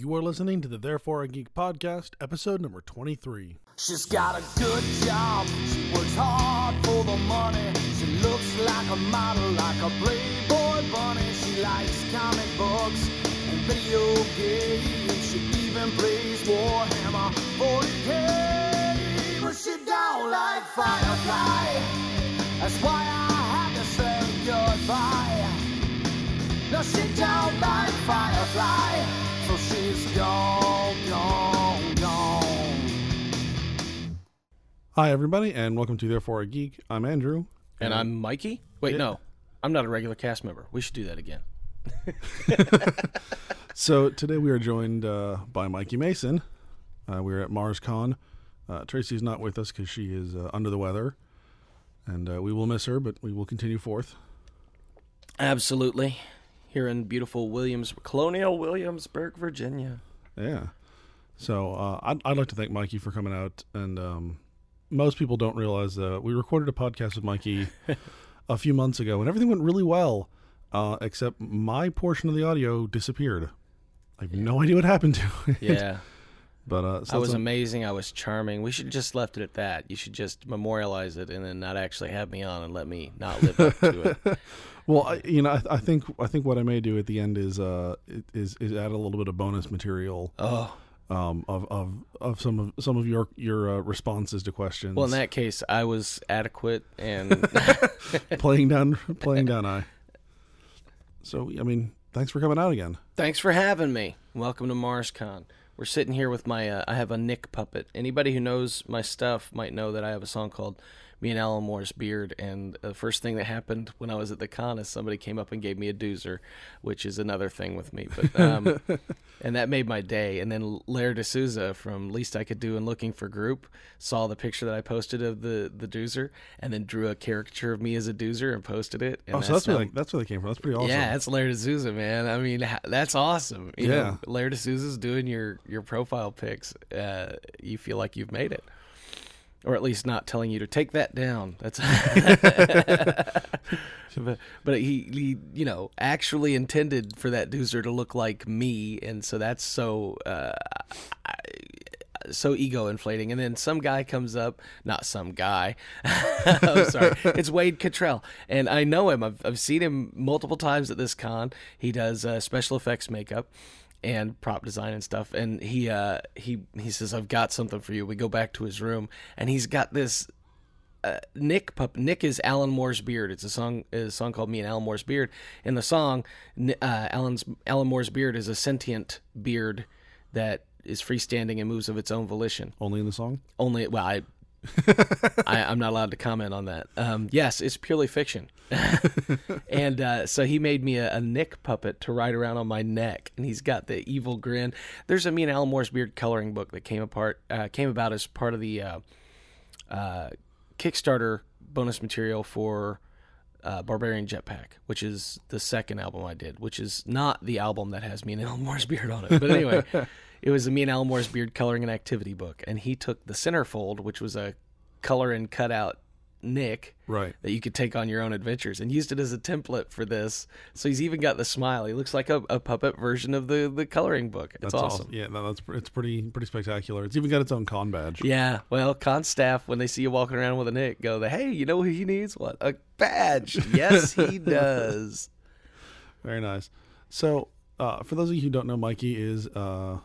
You are listening to the Therefore a Geek podcast, episode number 23. She's got a good job. She works hard for the money. She looks like a model, like a Playboy bunny. She likes comic books and video games. She even plays Warhammer 40k. But she don't like Firefly. That's why I had to say goodbye. No, she don't like Firefly. Hi, everybody, and welcome to Therefore a Geek. I'm Andrew. And I'm Mikey. Wait, Yeah. no, I'm not a regular cast member. We should do that again. So today we are joined uh, by Mikey Mason. Uh, we're at MarsCon. Uh, Tracy's not with us because she is uh, under the weather, and uh, we will miss her, but we will continue forth. Absolutely. Here in beautiful Williams, Colonial Williamsburg, Virginia. Yeah. So uh, I'd, I'd like to thank Mikey for coming out. And um, most people don't realize that we recorded a podcast with Mikey a few months ago, and everything went really well, uh, except my portion of the audio disappeared. I have no idea what happened to it. Yeah, but uh, so I was amazing. I was charming. We should just left it at that. You should just memorialize it and then not actually have me on and let me not live up to it. Well, I, you know, I, I think I think what I may do at the end is uh is is add a little bit of bonus material Oh, um of of, of some of some of your your uh, responses to questions. well, in that case, I was adequate and playing down playing down I. So I mean, thanks for coming out again. Thanks for having me. Welcome to MarsCon. We're sitting here with my. Uh, I have a Nick puppet. Anybody who knows my stuff might know that I have a song called "Me and Alan Moore's Beard." And the first thing that happened when I was at the con is somebody came up and gave me a doozer, which is another thing with me. But um, and that made my day. And then Lar deSouza from Least I Could Do and Looking for Group saw the picture that I posted of the the doozer, and then drew a caricature of me as a doozer and posted it. And Oh, so that's where they, that's where they came from. That's pretty awesome. yeah, that's Larry deSouza, man. I mean, that's awesome. You Yeah. know, Larry deSouza's doing your your profile pics. Uh, you feel like you've made it, or at least not telling you to take that down. That's. but, but he, he, you know, actually intended for that doozer to look like me, and so that's so. Uh, so ego inflating. And then some guy comes up, not some guy. I'm sorry. It's Wade Cottrell. And I know him. I've, I've seen him multiple times at this con. He does uh, special effects makeup and prop design and stuff. And he, uh, he, he says, I've got something for you. We go back to his room and he's got this uh, Nick pup. Nick is Alan Moore's beard. It's a song. A song called "Me and Alan Moore's Beard." In the song, uh, Alan's Alan Moore's beard is a sentient beard that is freestanding and moves of its own volition. Only in the song. Only, well, I, I I'm not allowed to comment on that. Um, yes, it's purely fiction. and uh, so he made me a, a Nick puppet to ride around on my neck, and he's got the evil grin. There's a me and Alan Moore's beard coloring book that came apart, uh, came about as part of the uh, uh, Kickstarter bonus material for uh, Barbarian Jetpack, which is the second album I did, which is not the album that has me and Alan Moore's beard on it. But anyway, it was a me and Alan Moore's beard coloring and activity book, and he took the centerfold, which was a color and cut out Nick Right. that you could take on your own adventures, and used it as a template for this. So he's even got the smile. He looks like a, a puppet version of the the coloring book. It's That's awesome. Yeah, no, that's it's pretty pretty spectacular. It's even got its own con badge. Yeah, well, con staff when they see you walking around with a Nick, go, "Hey, you know what he needs? What a badge? yes, he does." Very nice. So, uh, for those of you who don't know, Mikey is uh,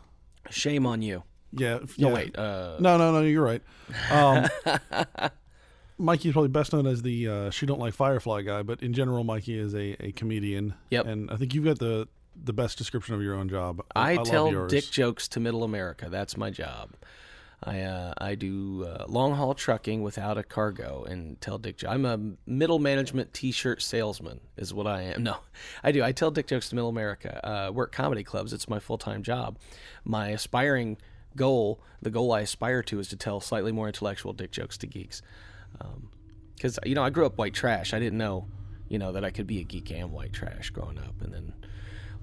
Shame on you. yeah. f- No, yeah. wait. Uh, No, no, no. You're right. Um, Mikey is probably best known as the uh, "She Don't Like Firefly" guy, but in general, Mikey is a, a comedian. Yep. And I think you've got the the best description of your own job. I, love tell dick jokes to Middle America. That's my job. I uh, I do uh, long haul trucking without a cargo and tell dick jokes. I'm a middle management T-shirt salesman, is what I am. No, I do. I tell dick jokes to Middle America. Uh, work comedy clubs. It's my full time job. My aspiring goal, the goal I aspire to, is to tell slightly more intellectual dick jokes to geeks. Because you know, I grew up white trash. I didn't know, you know, that I could be a geek and white trash growing up, and then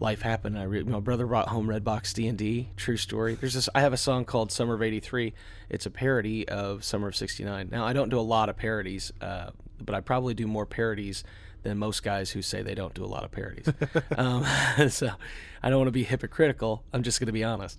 life happened. I re- my brother brought home Redbox D and D. True story. There's this. I have a song called "Summer of '83." It's a parody of "Summer of '69." Now I don't do a lot of parodies, uh, but I probably do more parodies than most guys who say they don't do a lot of parodies. um, so I don't want to be hypocritical. I'm just going to be honest.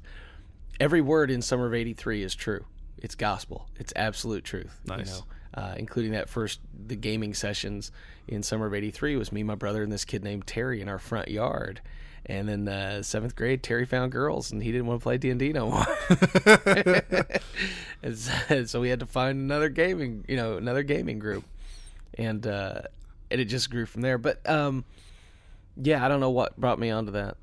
Every word in Summer of '83 is true. It's gospel. It's absolute truth. Nice. You know, uh, including that first the gaming sessions in summer of '83 was me, my brother, and this kid named Terry in our front yard. And then uh, seventh grade, Terry found girls, and he didn't want to play D and D no more. and so- we had to find another gaming, you know, another gaming group, and uh, and it just grew from there. But um, yeah, I don't know what brought me onto that.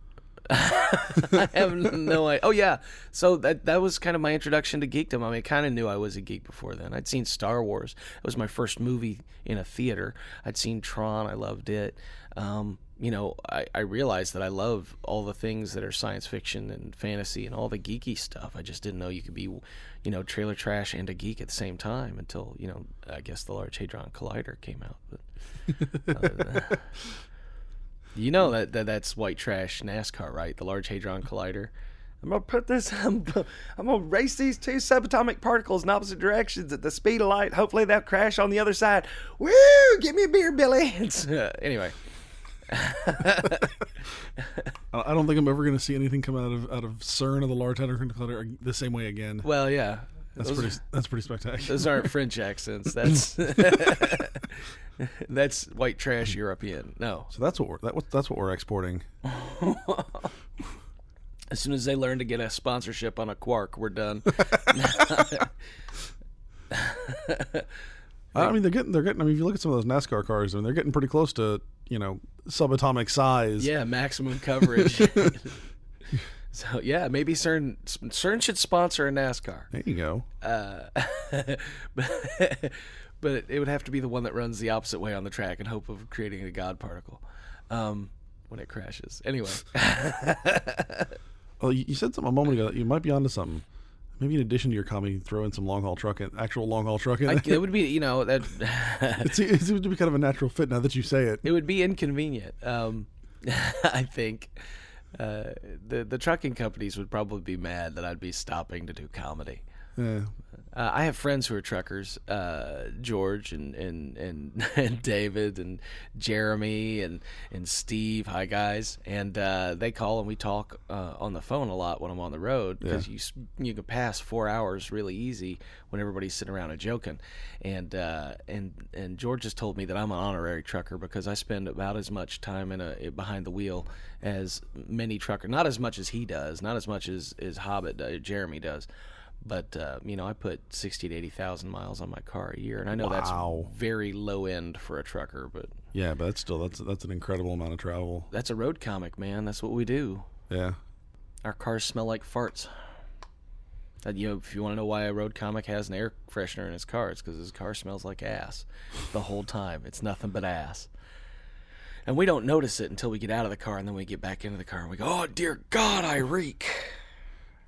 I have no idea. Oh yeah, so that that was kind of my introduction to geekdom. I mean, I kind of knew I was a geek before then. I'd seen Star Wars. It was my first movie in a theater. I'd seen Tron. I loved it. Um, you know, I, I realized that I love all the things that are science fiction and fantasy and all the geeky stuff. I just didn't know you could be, you know, trailer trash and a geek at the same time until you know, I guess the Large Hadron Collider came out. But that- you know that, that that's white trash NASCAR, right? The Large Hadron Collider. I'm gonna put this. I'm, I'm gonna race these two subatomic particles in opposite directions at the speed of light. Hopefully they'll crash on the other side. Woo! Give me a beer, Billy. It's, uh, anyway, I I don't think I'm ever going to see anything come out of out of CERN or the Large Hadron Collider the same way again. well, yeah. That's those, pretty. That's pretty spectacular. those aren't French accents. That's that's white trash European. No. So that's what we're that, that's what we're exporting. As soon as they learn to get a sponsorship on a Quark, we're done. I mean, they're getting they're getting. I mean, if you look at some of those NASCAR cars, I mean, they're getting pretty close to you know subatomic size. Yeah, maximum coverage. so yeah, maybe CERN CERN should sponsor a NASCAR. There you go. Uh, but, but it would have to be the one that runs the opposite way on the track in hope of creating a God particle um, when it crashes. Anyway, Well, you, you said something a moment ago that you might be onto something. Maybe in addition to your comedy, throw in some long haul truck, in, actual long haul truck in. I, it would be you know that it seems it seems to be kind of a natural fit now that you say it. it would be inconvenient. Um, I think uh, the the trucking companies would probably be mad that I'd be stopping to do comedy. Yeah. Uh, I have friends who are truckers, uh, George and, and, and, and David and Jeremy and, and Steve. Hi guys, and uh, they call and we talk uh, on the phone a lot when I'm on the road because you you can pass four hours really easy when everybody's sitting around and joking. And uh, and and George has told me that I'm an honorary trucker because I spend about as much time in a behind the wheel as many trucker. Not as much as he does, not as much as as Hobbit uh, Jeremy does. But uh, you know, I put sixty to eighty thousand miles on my car a year, and I know Wow. that's very low end for a trucker, but Yeah, but that's still that's that's an incredible amount of travel. that's a road comic, man. That's what we do. Yeah. Our cars smell like farts. Uh, you know, if you want to know why a road comic has an air freshener in his car, it's because his car smells like ass the whole time. It's nothing but ass. And we don't notice it until we get out of the car, and then we get back into the car and we go, "Oh dear God, I reek."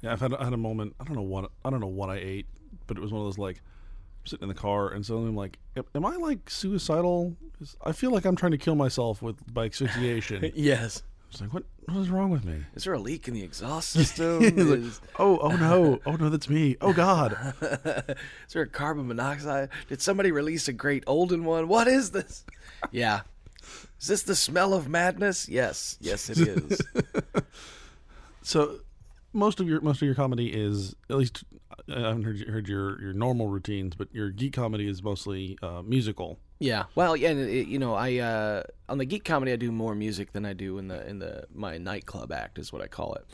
Yeah, I've had, I had a moment. I don't know what I don't know what I ate, but it was one of those like I'm sitting in the car and suddenly I'm like, am, I like suicidal? I feel like I'm trying to kill myself with by asphyxiation. yes. I was like what what is wrong with me? Is there a leak in the exhaust system? Like, Is- oh oh no oh no that's me oh god Is there a carbon monoxide? Did somebody release a great olden one? What is this? Yeah. Is this the smell of madness? Yes. Yes, it is. so most of your most of your comedy is at least I haven't heard, heard your your normal routines, but your geek comedy is mostly uh, musical. yeah. Well, yeah. and It, you know, I uh, on the geek comedy, I do more music than I do in the in the my nightclub act is what I call it.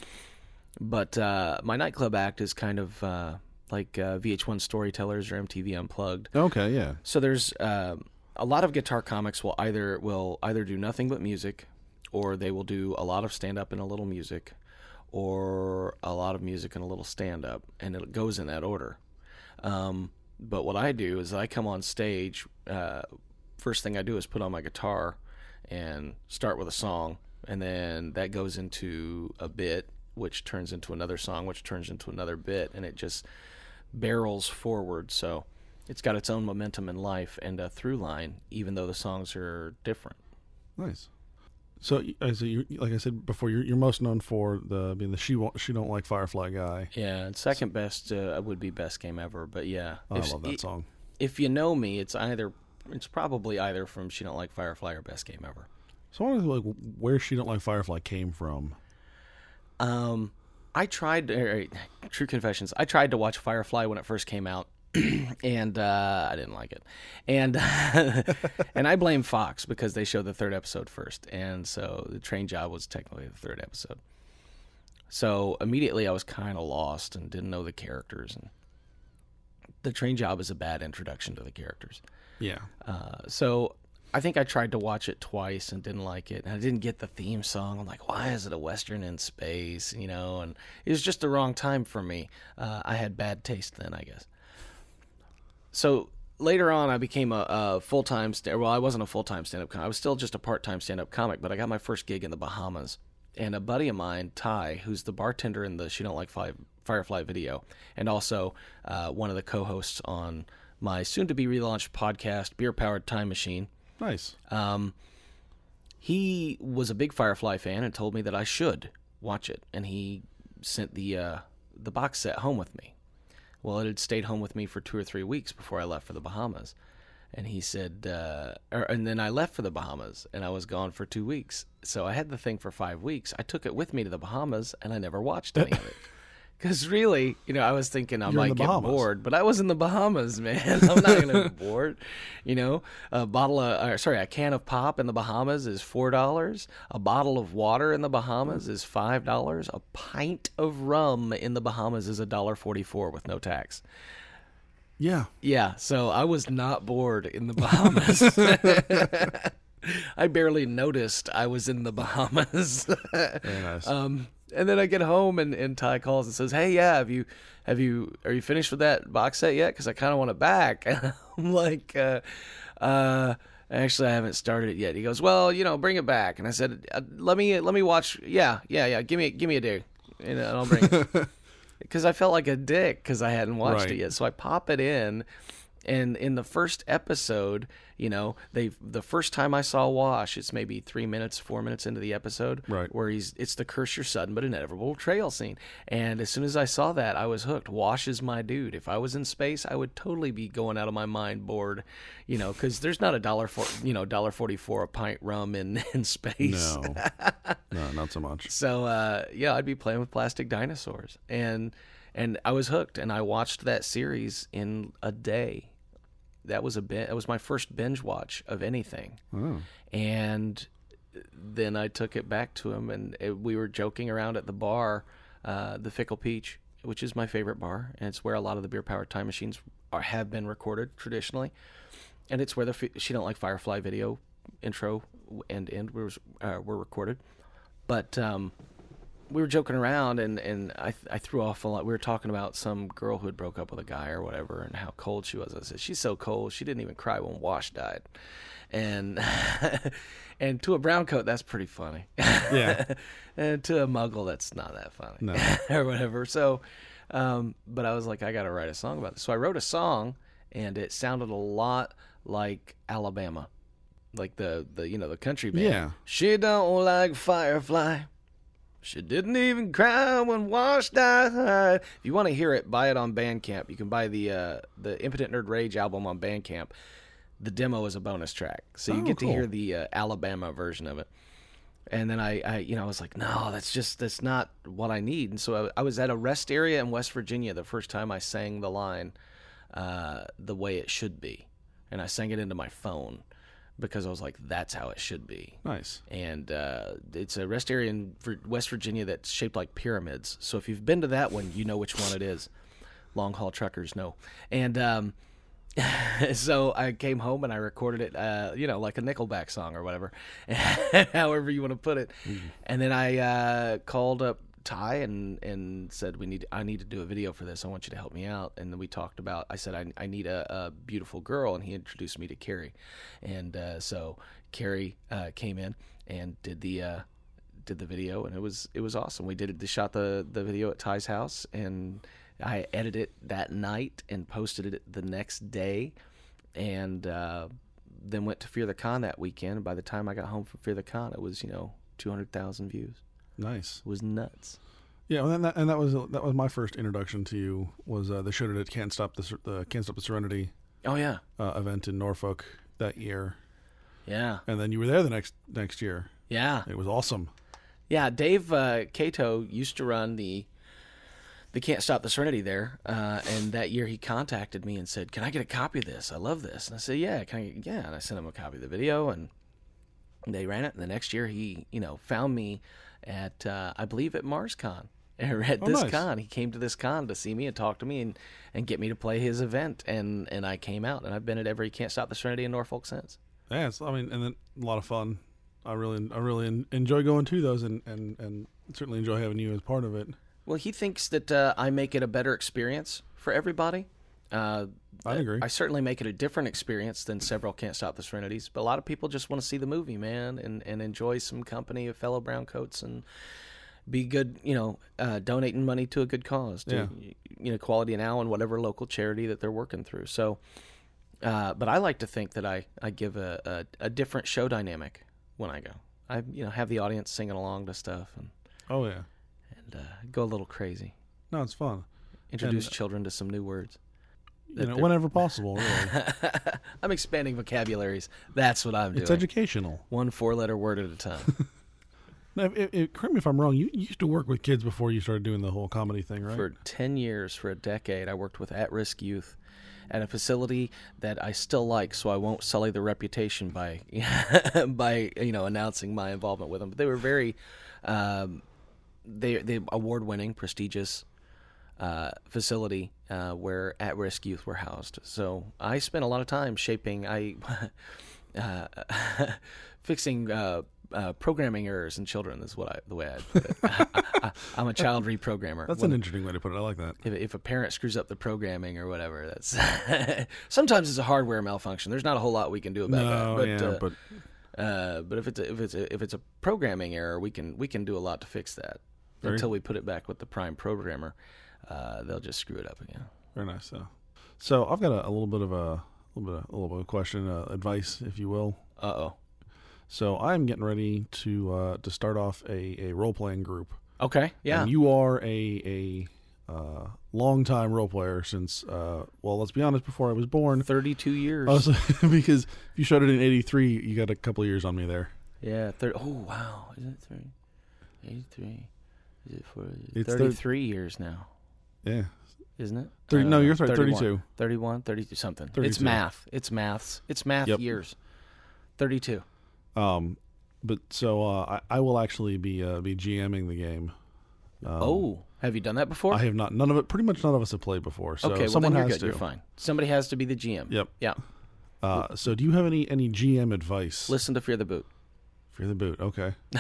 But uh, my nightclub act is kind of uh, like uh, VH1 Storytellers or MTV Unplugged. Okay, yeah, So there's um, a lot of guitar comics will either will either do nothing but music, or they will do a lot of stand up and a little music, or a lot of music and a little stand up, and it goes in that order. Um, but what I do is I come on stage. Uh, first thing I do is put on my guitar and start with a song, and then that goes into a bit, which turns into another song, which turns into another bit, and it just barrels forward. So it's got its own momentum in life and a through line, even though the songs are different. nice. So, so you, like I said before, you're, you're most known for the being the she won't she don't like Firefly guy. Yeah, and second best uh, would be best game ever, but yeah, Oh, I If- love that song. If you know me, it's either it's probably either from She Don't Like Firefly or Best Game Ever. So I wonder like where she don't like Firefly came from. Um, I tried. er, true confessions. I tried to watch Firefly when it first came out, and uh, I didn't like it. And and I blame Fox because they showed the third episode first, and so the train job was technically the third episode. So immediately I was kind of lost and didn't know the characters, and the train job is a bad introduction to the characters. Yeah. Uh, so I think I tried to watch it twice and didn't like it. And I didn't get the theme song. I'm like, why is it a western in space? You know, and it was just the wrong time for me. Uh, I had bad taste then, I guess. So later on, I became a, a full time. St- well, I wasn't a full time stand up. comic. I was still just a part time stand up comic, but I got my first gig in the Bahamas. And a buddy of mine, Ty, who's the bartender in the She Don't Like Fi- Firefly video, and also uh, one of the co-hosts on my soon-to-be relaunched podcast, Beer Powered Time Machine. Nice. Um, he was a big Firefly fan and told me that I should watch it, and he sent the uh, the box set home with me. Well, it had stayed home with me for two or three weeks before I left for the Bahamas, and he said, uh, or, and then I left for the Bahamas, and I was gone for two weeks. So I had the thing for five weeks. I took it with me to the Bahamas, and I never watched any of it. Because really, you know, I was thinking I You're might get Bahamas. bored, but I was in the Bahamas, man. I'm not gonna be bored. You know, a bottle of, uh, sorry, a can of pop in the Bahamas is four dollars. A bottle of water in the Bahamas is five dollars. A pint of rum in the Bahamas is a dollar forty-four with no tax. Yeah. Yeah, so I was not bored in the Bahamas. I barely noticed I was in the Bahamas. Very nice. Um, and then I get home and, and Ty calls and says, "Hey, yeah, have you have you are you finished with that box set yet? Because I kind of want it back." And I'm like, uh, uh, "Actually, I haven't started it yet." He goes, "Well, you know, bring it back." And I said, uh, "Let me let me watch. Yeah, yeah, yeah. Give me give me a day, and I'll bring it." Because I felt like a dick because I hadn't watched Right. it yet. So I pop it in, and in the first episode, you know, they the first time I saw Wash, it's maybe three minutes, four minutes into the episode, Right. where he's it's the curse your sudden but inevitable trail scene. And as soon as I saw that, I was hooked. Wash is my dude. If I was in space, I would totally be going out of my mind bored, you know, because there's not a dollar for you know dollar forty four a pint rum in in space. no. no, not so much. So uh, yeah, I'd be playing with plastic dinosaurs, and and I was hooked, and I watched that series in a day. That was a that was my first binge watch of anything, Oh. and then I took it back to him, and it, we were joking around at the bar, uh, the Fickle Peach, which is my favorite bar, and it's where a lot of the beer powered time machines are, have been recorded traditionally, and it's where the she don't like Firefly video intro and end was uh, were recorded, but um, we were joking around and, and I, I threw off a lot. We were talking about some girl who had broke up with a guy or whatever and how cold she was. I said, she's so cold. She didn't even cry when Wash died. And, and to a brown coat, that's pretty funny. Yeah. and to a muggle, that's not that funny No. or whatever. So, um, but I was like, I got to write a song about this. So I wrote a song and it sounded a lot like Alabama. Like the, the, you know, the country band. Yeah. She don't like Firefly. She didn't even cry when Wash died. If you want to hear it, buy it on Bandcamp. You can buy the uh, the Impotent Nerd Rage album on Bandcamp. The demo is a bonus track, so you Oh, get to hear the uh, Alabama version of it. And then I, I, you know, I was like, no, that's just that's not what I need. And so I, I was at a rest area in West Virginia the first time I sang the line uh, the way it should be, and I sang it into my phone because I was like, that's how it should be Nice. and uh, it's a rest area in West Virginia that's shaped like pyramids. So if you've been to that one, you know which one it is. Long haul truckers know. And um, so I came home and I recorded it, uh, you know, like a Nickelback song or whatever, however you want to put it. And then I uh, called up Ty and and said we need I need to do a video for this. I want you to help me out. And then we talked about. I said I, I need a, a beautiful girl, and he introduced me to Carrie. And uh, so Carrie uh, came in and did the uh, did the video, and it was it was awesome. We did it. They shot the the video at Ty's house, and I edited it that night and posted it the next day, and uh, then went to Fear the Con that weekend. By the time I got home from Fear the Con, it was you know two hundred thousand views. Nice. It was nuts. Yeah, and that, and that was that was my first introduction to you. Was uh, they showed it at Can't Stop the the Can't Stop the Serenity Oh yeah, uh, event in Norfolk, that year, Yeah. and then you were there the next next year. Yeah. It was awesome. Yeah, Dave uh, Cato used to run the the Can't Stop the Serenity there, uh, and that year he contacted me and said, "Can I get a copy of this? I love this." And I said, "Yeah, can I?" Yeah, and I sent him a copy of the video, and they ran it. And the next year, he you know found me at uh, I believe at MarsCon. Or at Oh, this nice. con, he came to this con to see me and talk to me and, and get me to play his event, and, and I came out, and I've been at every Can't Stop the Serenity in Norfolk since. Yeah, it's, I mean, and then a lot of fun. I really, I really enjoy going to those, and, and, and certainly enjoy having you as part of it. Well, he thinks that uh, I make it a better experience for everybody. Uh, I agree. I certainly make it a different experience than several Can't Stop the Serenities, but a lot of people just want to see the movie, man, and, and enjoy some company of fellow brown coats and be good, you know, uh, donating money to a good cause, to, Yeah. you know, Equality Now and whatever local charity that they're working through. So, uh, but I like to think that I, I give a, a, a different show dynamic when I go. I, you know, have the audience singing along to stuff and, Oh yeah, and uh, go a little crazy no, it's fun. introduce children to some new words. You know, whenever possible. Really, I'm expanding vocabularies. That's what I'm doing. it's educational. One four letter word at a time. Now, if, if, if- correct me if I'm wrong. You, you used to work with kids before you started doing the whole comedy thing, right? For 10 years, for a decade, I worked with at risk youth at a facility that I still like, so I won't sully the reputation by, by you know, announcing my involvement with them. But they were very, um, they, they award winning, prestigious uh, facility uh, where at risk youth were housed. So I spent a lot of time shaping, I uh, fixing uh, uh, programming errors in children. Is what I the way I put it. I, am a child reprogrammer. That's When- an interesting way to put it. I like that. if, if a parent screws up the programming or whatever, that's sometimes it's a hardware malfunction. There's not a whole lot we can do about No, that. But, yeah, uh, but uh, but if it's a, if it's a, if it's a programming error, we can we can do a lot to fix that. Very- Until we put it back with the prime programmer, uh, they'll just screw it up again. very nice. So, so I've got a, a little bit of a, little bit, of, a little bit of question, uh, advice, if you will. Uh oh. So I'm getting ready to uh, to start off a, a role playing group. Okay. Yeah. And you are a a uh, long time role player since uh, well, let's be honest, before I was born. Thirty-two years. Also, because if you showed it in '83, you got a couple years on me there. yeah. Thir- oh wow. Is it three? Eighty-three. Is it for thirty-three years now? Yeah, Isn't it? 30 no, you're right, 31. 32. 31, 32, something. It's math. It's maths. It's math Yep. years. 32. Um, but so uh, I, I will actually be uh, be GMing the game. Um, oh, have you done that before? I have not. None of it. Pretty much none of us have played before. So okay, well someone has good. to. You're fine. Somebody has to be the GM. Yep. Yeah. Uh, so do you have any any GM advice? Listen to Fear the Boot. For the boot. Okay.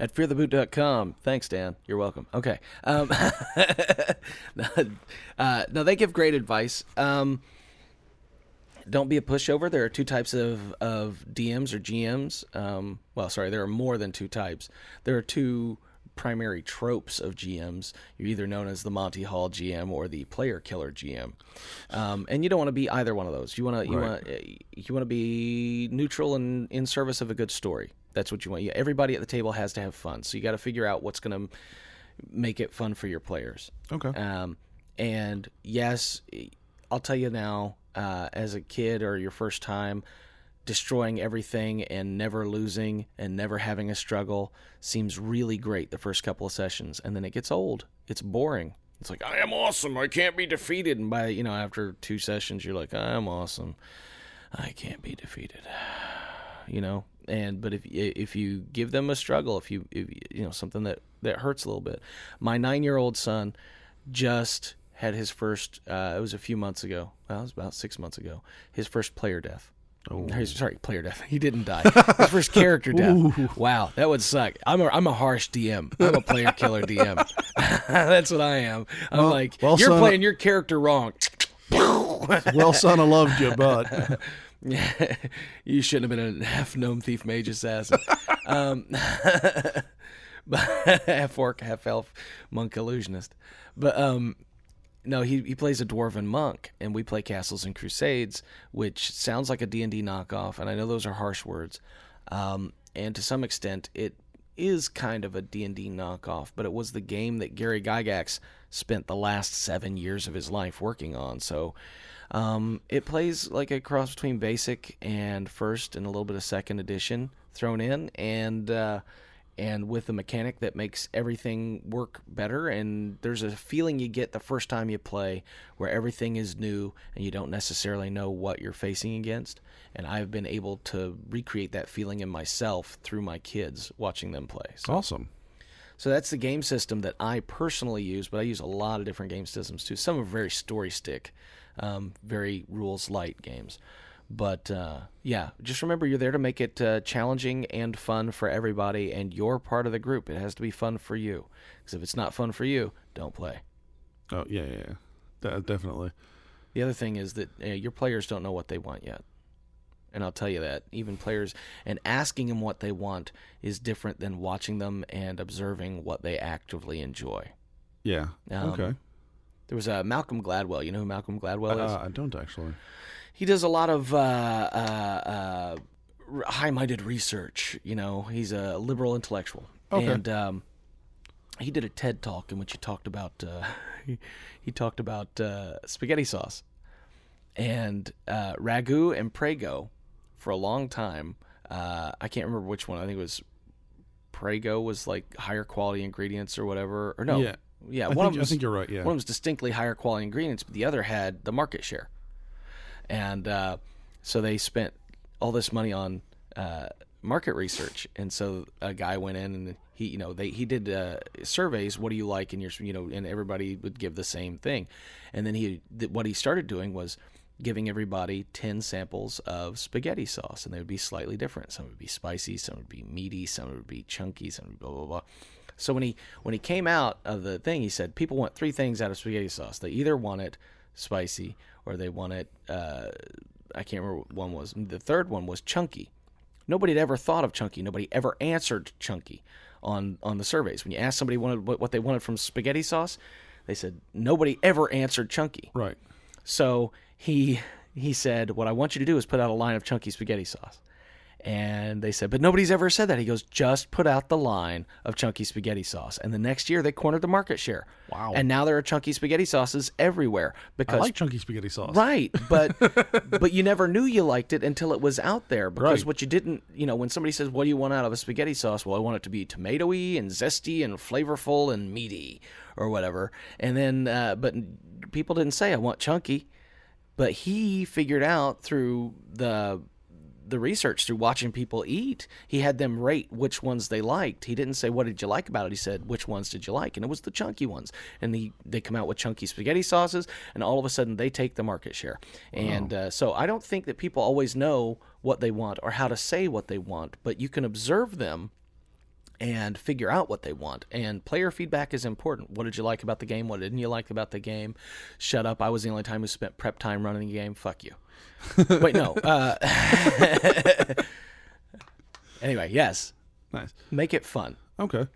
At feartheboot.com. Thanks, Dan. You're welcome. Okay. Um, uh, no, they give great advice. Um, don't be a pushover. There are two types of, of DMs or GMs. Um, well, sorry, there are more than two types. There are two primary tropes of GMs. You're either known as the Monty Hall GM or the player killer GM, um, and you don't want to be either one of those. You want to you Right. want you want to be neutral and in service of a good story. That's what you want. Everybody at the table has to have fun, so you got to figure out what's going to make it fun for your players. Okay. Um, and yes, I'll tell you now, uh, as a kid or your first time, destroying everything and never losing and never having a struggle seems really great the first couple of sessions. And then it gets old. It's boring. It's like, I am awesome. I can't be defeated. And by, you know, after two sessions, you're like, I am awesome. I can't be defeated. You know, and but if if you give them a struggle, if you if, you know something that that hurts a little bit, my nine year old son just had his first. Uh, it was a few months ago. Well, it was about six months ago. His first player death. Oh. Sorry, player death. He didn't die. His first character death. Wow, that would suck. I'm a I'm a harsh DM. I'm a player killer DM. That's what I am. I'm Well- like well, you're son- playing your character wrong. well, son, I loved you, but you shouldn't have been a half gnome thief mage assassin. um, half orc, half elf monk illusionist. But um, no, he he plays a dwarven monk, and we play castles and crusades, which sounds like a D and D knockoff. And I know those are harsh words, um, and to some extent, it is kind of a D&D knockoff, but it was the game that Gary Gygax spent the last 7 years of his life working on. So um, it plays like a cross between basic and first and a little bit of second edition thrown in and uh, and with a mechanic that makes everything work better and there's a feeling you get the first time you play where everything is new and you don't necessarily know what you're facing against and I've been able to recreate that feeling in myself through my kids watching them play. So, Awesome. so that's the game system that I personally use, but I use a lot of different game systems too. Some are very story stick, um, very rules light games. But uh, yeah, just remember you're there to make it uh, challenging and fun for everybody, and you're part of the group. It has to be fun for you. Because if it's not fun for you, don't play. Oh yeah, yeah, yeah. De- definitely. The other thing is that uh, your players don't know what they want yet. And I'll tell you that. Even players, and asking them what they want is different than watching them and observing what they actively enjoy. Yeah. Um, okay. There was uh, Malcolm Gladwell. You know who Malcolm Gladwell is? Uh, I don't actually. He does a lot of uh, uh, uh, high-minded research. You know, he's a liberal intellectual, Okay. and um, he did a TED talk in which he talked about uh, he, he talked about uh, spaghetti sauce and uh, ragu and prego for a long time. Uh, I can't remember which one. I think it was prego was like higher quality ingredients or whatever. Or no, Yeah. yeah, I one think, of them I think you're right. Yeah. one was distinctly higher quality ingredients, but the other had the market share. And uh, so they spent all this money on uh, market research. And so a guy went in and he, you know, they he did uh, surveys. What do you like in your, you know, and everybody would give the same thing. And then he, th- what he started doing was giving everybody 10 samples of spaghetti sauce and they would be slightly different some would be spicy some would be meaty some would be chunky some would be blah blah blah so when he when he came out of the thing, he said people want three things out of spaghetti sauce. They either want it spicy or they want it. Uh, I can't remember what one was. The third one was chunky. Nobody had ever thought of chunky. Nobody ever answered chunky on on the surveys. When you asked somebody wanted what, what they wanted from spaghetti sauce, they said nobody ever answered chunky. right. So he he said, "What I want you to do is put out a line of chunky spaghetti sauce." And they said, "But nobody's ever said that." He goes, "Just put out the line of chunky spaghetti sauce." And the next year, they cornered the market share. Wow. And now there are chunky spaghetti sauces everywhere because I like chunky spaghetti sauce. Right, but but you never knew you liked it until it was out there. Because Right. what you didn't, you know, when somebody says, "What do you want out of a spaghetti sauce?" Well, I want it to be tomatoey and zesty and flavorful and meaty, or whatever. And then, uh, but people didn't say, "I want chunky." But he figured out through the the research through watching people eat he had them rate which ones they liked he didn't say what did you like about it he said which ones did you like and it was the chunky ones and he, they come out with chunky spaghetti sauces and all of a sudden they take the market share and uh, so i don't think that people always know what they want or how to say what they want but you can observe them and figure out what they want. And player feedback is important. What did you like about the game? What didn't you like about the game? Shut up. I was the only time who spent prep time running the game. Fuck you. Wait, no. Uh, anyway, yes. Nice. Make it fun. Okay.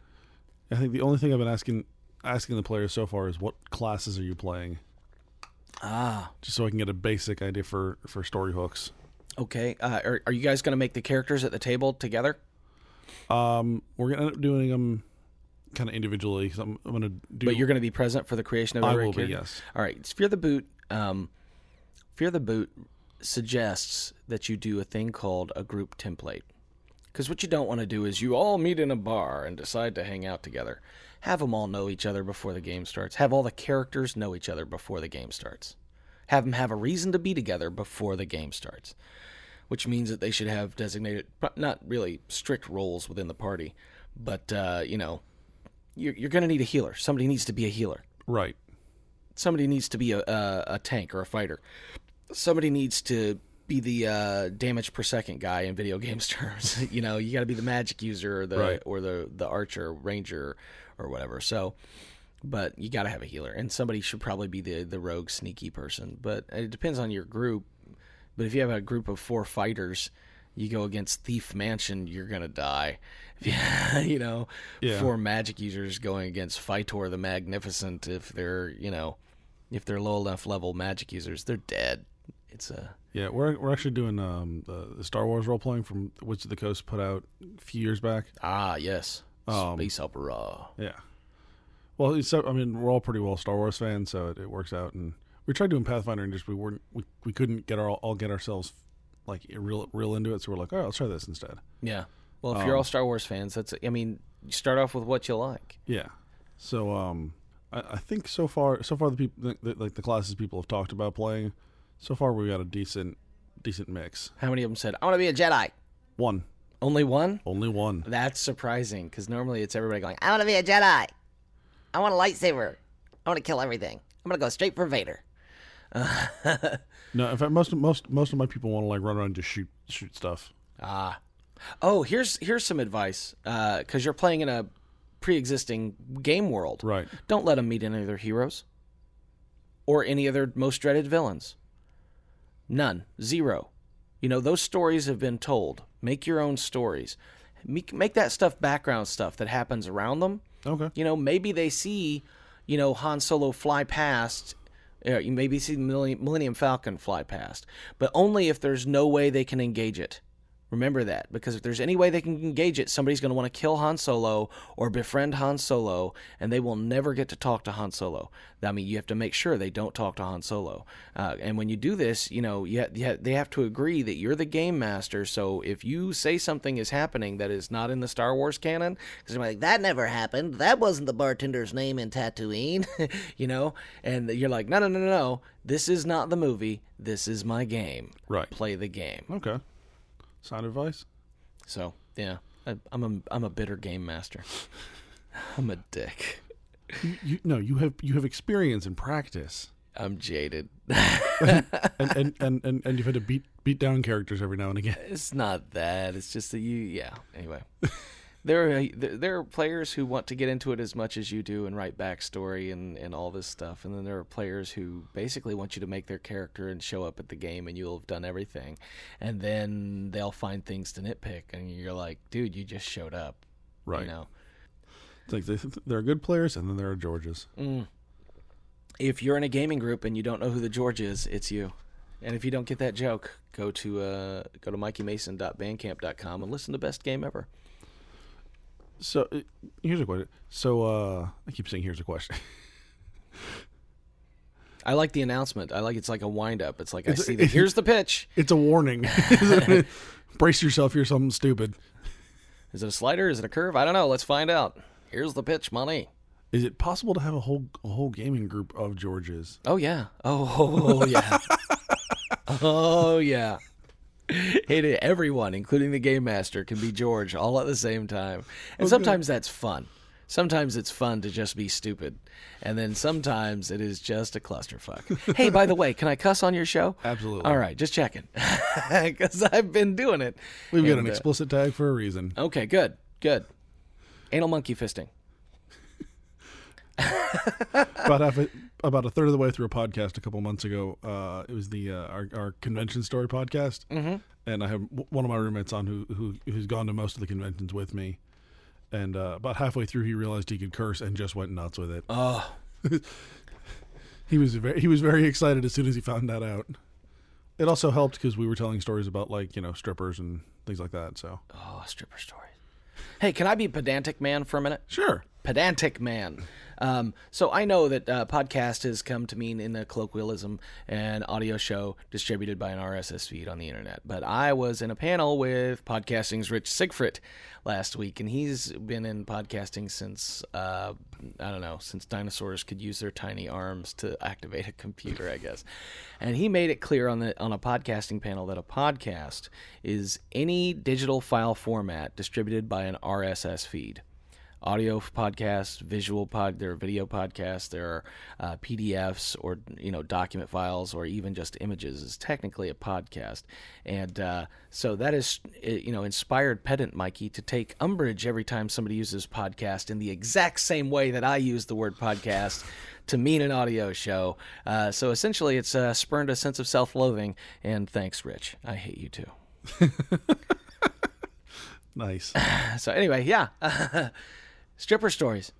I think the only thing I've been asking asking the players so far is what classes are you playing, Ah, just so I can get a basic idea for for story hooks. okay. Uh, are, are you guys going to make the characters at the table together? Um, we're gonna end up doing them kind of individually. 'cause I'm, I'm gonna do. But you're going to be present for the creation of I every will be, character? yes. All right. Fear the Boot. Um, Fear the Boot suggests that you do a thing called a group template. Because what you don't want to do is you all meet in a bar and decide to hang out together. Have them all know each other before the game starts. Have all the characters know each other before the game starts. Have them have a reason to be together before the game starts. Which means that they should have designated, not really strict roles within the party, but, uh, you know, you're, you're going to need a healer. Somebody needs to be a healer right. somebody needs to be a, a, a tank or a fighter. Somebody needs to be the uh, damage per second guy in video games terms. you know, you got to be the magic user or the Right. or the the archer, ranger, or whatever. So, but you got to have a healer, and somebody should probably be the the rogue, sneaky person. But it depends on your group. But if you have a group of four fighters, you go against Thief Mansion, you're gonna die. If you, you know, Yeah. four magic users going against Phytor the Magnificent, if they're you know, if they're low enough level magic users, they're dead. It's a Yeah, we're we're actually doing um, the, Star Wars role playing from Wizards of the Coast put out a few years back. ah yes, Um, space opera. Yeah. Well, it's, I mean, we're all pretty well Star Wars fans, so it, it works out. And we tried doing Pathfinder, and just we weren't we, we couldn't get our all get ourselves like real real into it. So we're like, oh, let's try this instead. Yeah. Well, if you're all Star Wars fans, that's I mean, you start off with what you like. Yeah. So um, I, I think so far so far the people the, the, like the classes people have talked about playing, so far we got a decent decent mix. How many of them said, "I want to be a Jedi"? One, Only one. only one. That's surprising because normally it's everybody going, I want to be a Jedi. I want a lightsaber. I want to kill everything. I'm gonna go straight for Vader. No, in fact, most of, most most of my people want to like run around and just shoot shoot stuff. Ah. Oh, here's here's some advice because you're playing in a pre-existing game world. Right. Don't let them meet any of their heroes or any of their most dreaded villains. None. Zero. You know those stories have been told. Make your own stories. Make, make that stuff background stuff that happens around them. Okay. You know, maybe they see, you know, Han Solo fly past. Uh, you maybe see the Millennium Millennium Falcon fly past, but only if there's no way they can engage it. Remember that, because if there's any way they can engage it, somebody's going to want to kill Han Solo or befriend Han Solo, and they will never get to talk to Han Solo. I mean, you have to make sure they don't talk to Han Solo. Uh, and when you do this, you know, you ha- you ha- they have to agree that you're the game master. So if you say something is happening that is not in the Star Wars canon, because they're like, That never happened. That wasn't the bartender's name in Tatooine. you know, and you're like, no, no, no, no, no. This is not the movie. This is my game. Right. Play the game. Okay. Sound advice. So yeah, I, I'm a I'm a bitter game master. I'm a dick. You, you no, you have you have experience and practice, I'm jaded. and and, and, and and you've had to beat beat down characters every now and again. it's not that. It's just that you. Yeah. Anyway, there are there are players who want to get into it as much as you do and write backstory and and all this stuff, and then there are players who basically want you to make their character and show up at the game, and you'll have done everything, and then they'll find things to nitpick, and you're like, dude, you just showed up. Right. You know. It's like they, there are good players, and then there are Georges. if you're in a gaming group and you don't know who the George is, it's you. And if you don't get that joke, go to uh, go to mikeymason.bandcamp.com and listen to Best Game Ever. So uh, here's a question. So uh, I keep saying here's a question. I like the announcement. I like it's like a wind up. It's like I It's- see the here's the pitch. It's a warning. Brace yourself. Here's something stupid. Is it a slider? Is it a curve? I don't know. Let's find out. Here's the pitch, money. Is it possible to have a whole a whole gaming group of Georges? Oh yeah. Oh, yeah. oh yeah. Hey, everyone, including the game master, can be George all at the same time. And sometimes that's fun. Sometimes it's fun to just be stupid. And then sometimes it is just a clusterfuck. hey, by the way, can I cuss on your show? Absolutely. All right, just checking. Because I've been doing it. We've got And, an uh, explicit tag for a reason. Okay, good, good. Anal monkey fisting. half a, about a third of the way through a podcast a couple months ago. Uh, it was the uh, our, our convention story podcast, mm-hmm. and I have one of my roommates on who who who's gone to most of the conventions with me. And uh, about halfway through, he realized he could curse and just went nuts with it. Oh, He was very, he was very excited as soon as he found that out. It also helped because we were telling stories about like you know strippers and things like that. So oh, stripper stories. Hey, can I be pedantic man for a minute? sure, pedantic man. Um, so I know that uh, podcast has come to mean in a colloquialism an audio show distributed by an RSS feed on the internet. But I was in a panel with podcasting's Rich Sigfrit last week, and he's been in podcasting since uh, I don't know since dinosaurs could use their tiny arms to activate a computer, I guess. And he made it clear on the on a podcasting panel that a podcast is any digital file format distributed by an RSS feed audio podcasts, visual pod, there are video podcasts, there are uh, PDFs or you know document files or even just images is technically a podcast, and uh, so that is uh, you know inspired pedant Mikey to take umbrage every time somebody uses podcast in the exact same way that I use the word podcast. To mean an audio show, uh, so essentially, it's uh, spurned a sense of self-loathing. And thanks, Rich. I hate you too. nice. So anyway, yeah, stripper stories.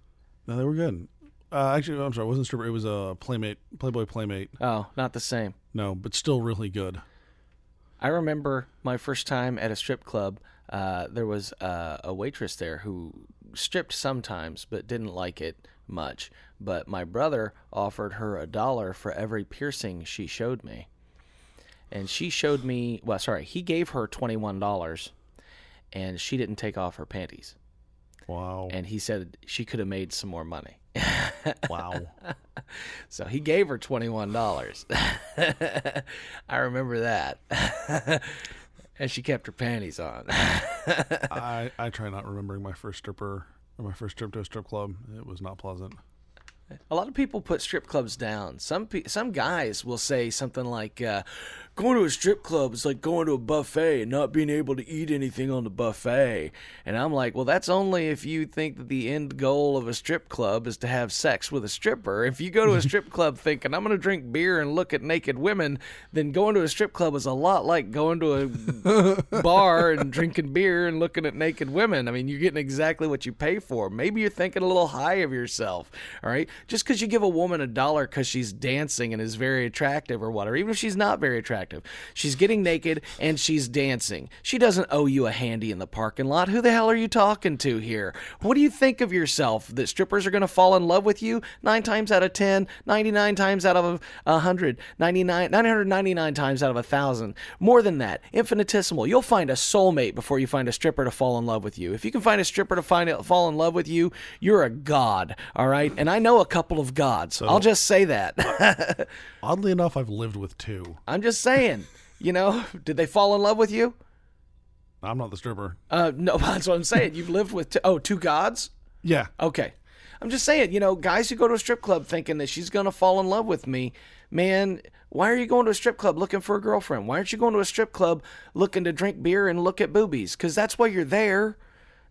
no, they were good. Uh, actually, I'm sorry, it wasn't stripper. It was a playmate, Playboy playmate. Oh, not the same. No, but still really good. I remember my first time at a strip club. Uh, there was uh, a waitress there who stripped sometimes, but didn't like it much. But my brother offered her a dollar for every piercing she showed me, and she showed me. Well, sorry, he gave her twenty one dollars, and she didn't take off her panties. Wow. And he said she could have made some more money. wow. So he gave her twenty one dollars. I remember that. and she kept her panties on. I I try not remembering my first stripper or my first trip to a strip club. It was not pleasant. A lot of people put strip clubs down. Some pe- some guys will say something like, uh, "Going to a strip club is like going to a buffet and not being able to eat anything on the buffet." And I'm like, "Well, that's only if you think that the end goal of a strip club is to have sex with a stripper. If you go to a strip club thinking I'm going to drink beer and look at naked women, then going to a strip club is a lot like going to a bar and drinking beer and looking at naked women. I mean, you're getting exactly what you pay for. Maybe you're thinking a little high of yourself, all right? Just because you give a woman a dollar because she's dancing and is very attractive or whatever, even if she's not very attractive, she's getting naked and she's dancing. She doesn't owe you a handy in the parking lot. Who the hell are you talking to here? What do you think of yourself? That strippers are going to fall in love with you? Nine times out of 10, 99 times out of a 100, 99, 999 times out of a 1,000. More than that, infinitesimal. You'll find a soulmate before you find a stripper to fall in love with you. If you can find a stripper to find it, fall in love with you, you're a god, all right? And I know a couple of gods. So, I'll just say that. Oddly enough, I've lived with two. I'm just saying. You know, did they fall in love with you? I'm not the stripper. Uh, no, that's what I'm saying. You've lived with t- oh two gods. Yeah. Okay. I'm just saying, you know, guys who go to a strip club thinking that she's going to fall in love with me, man, why are you going to a strip club looking for a girlfriend? Why aren't you going to a strip club looking to drink beer and look at boobies? Because that's why you're there.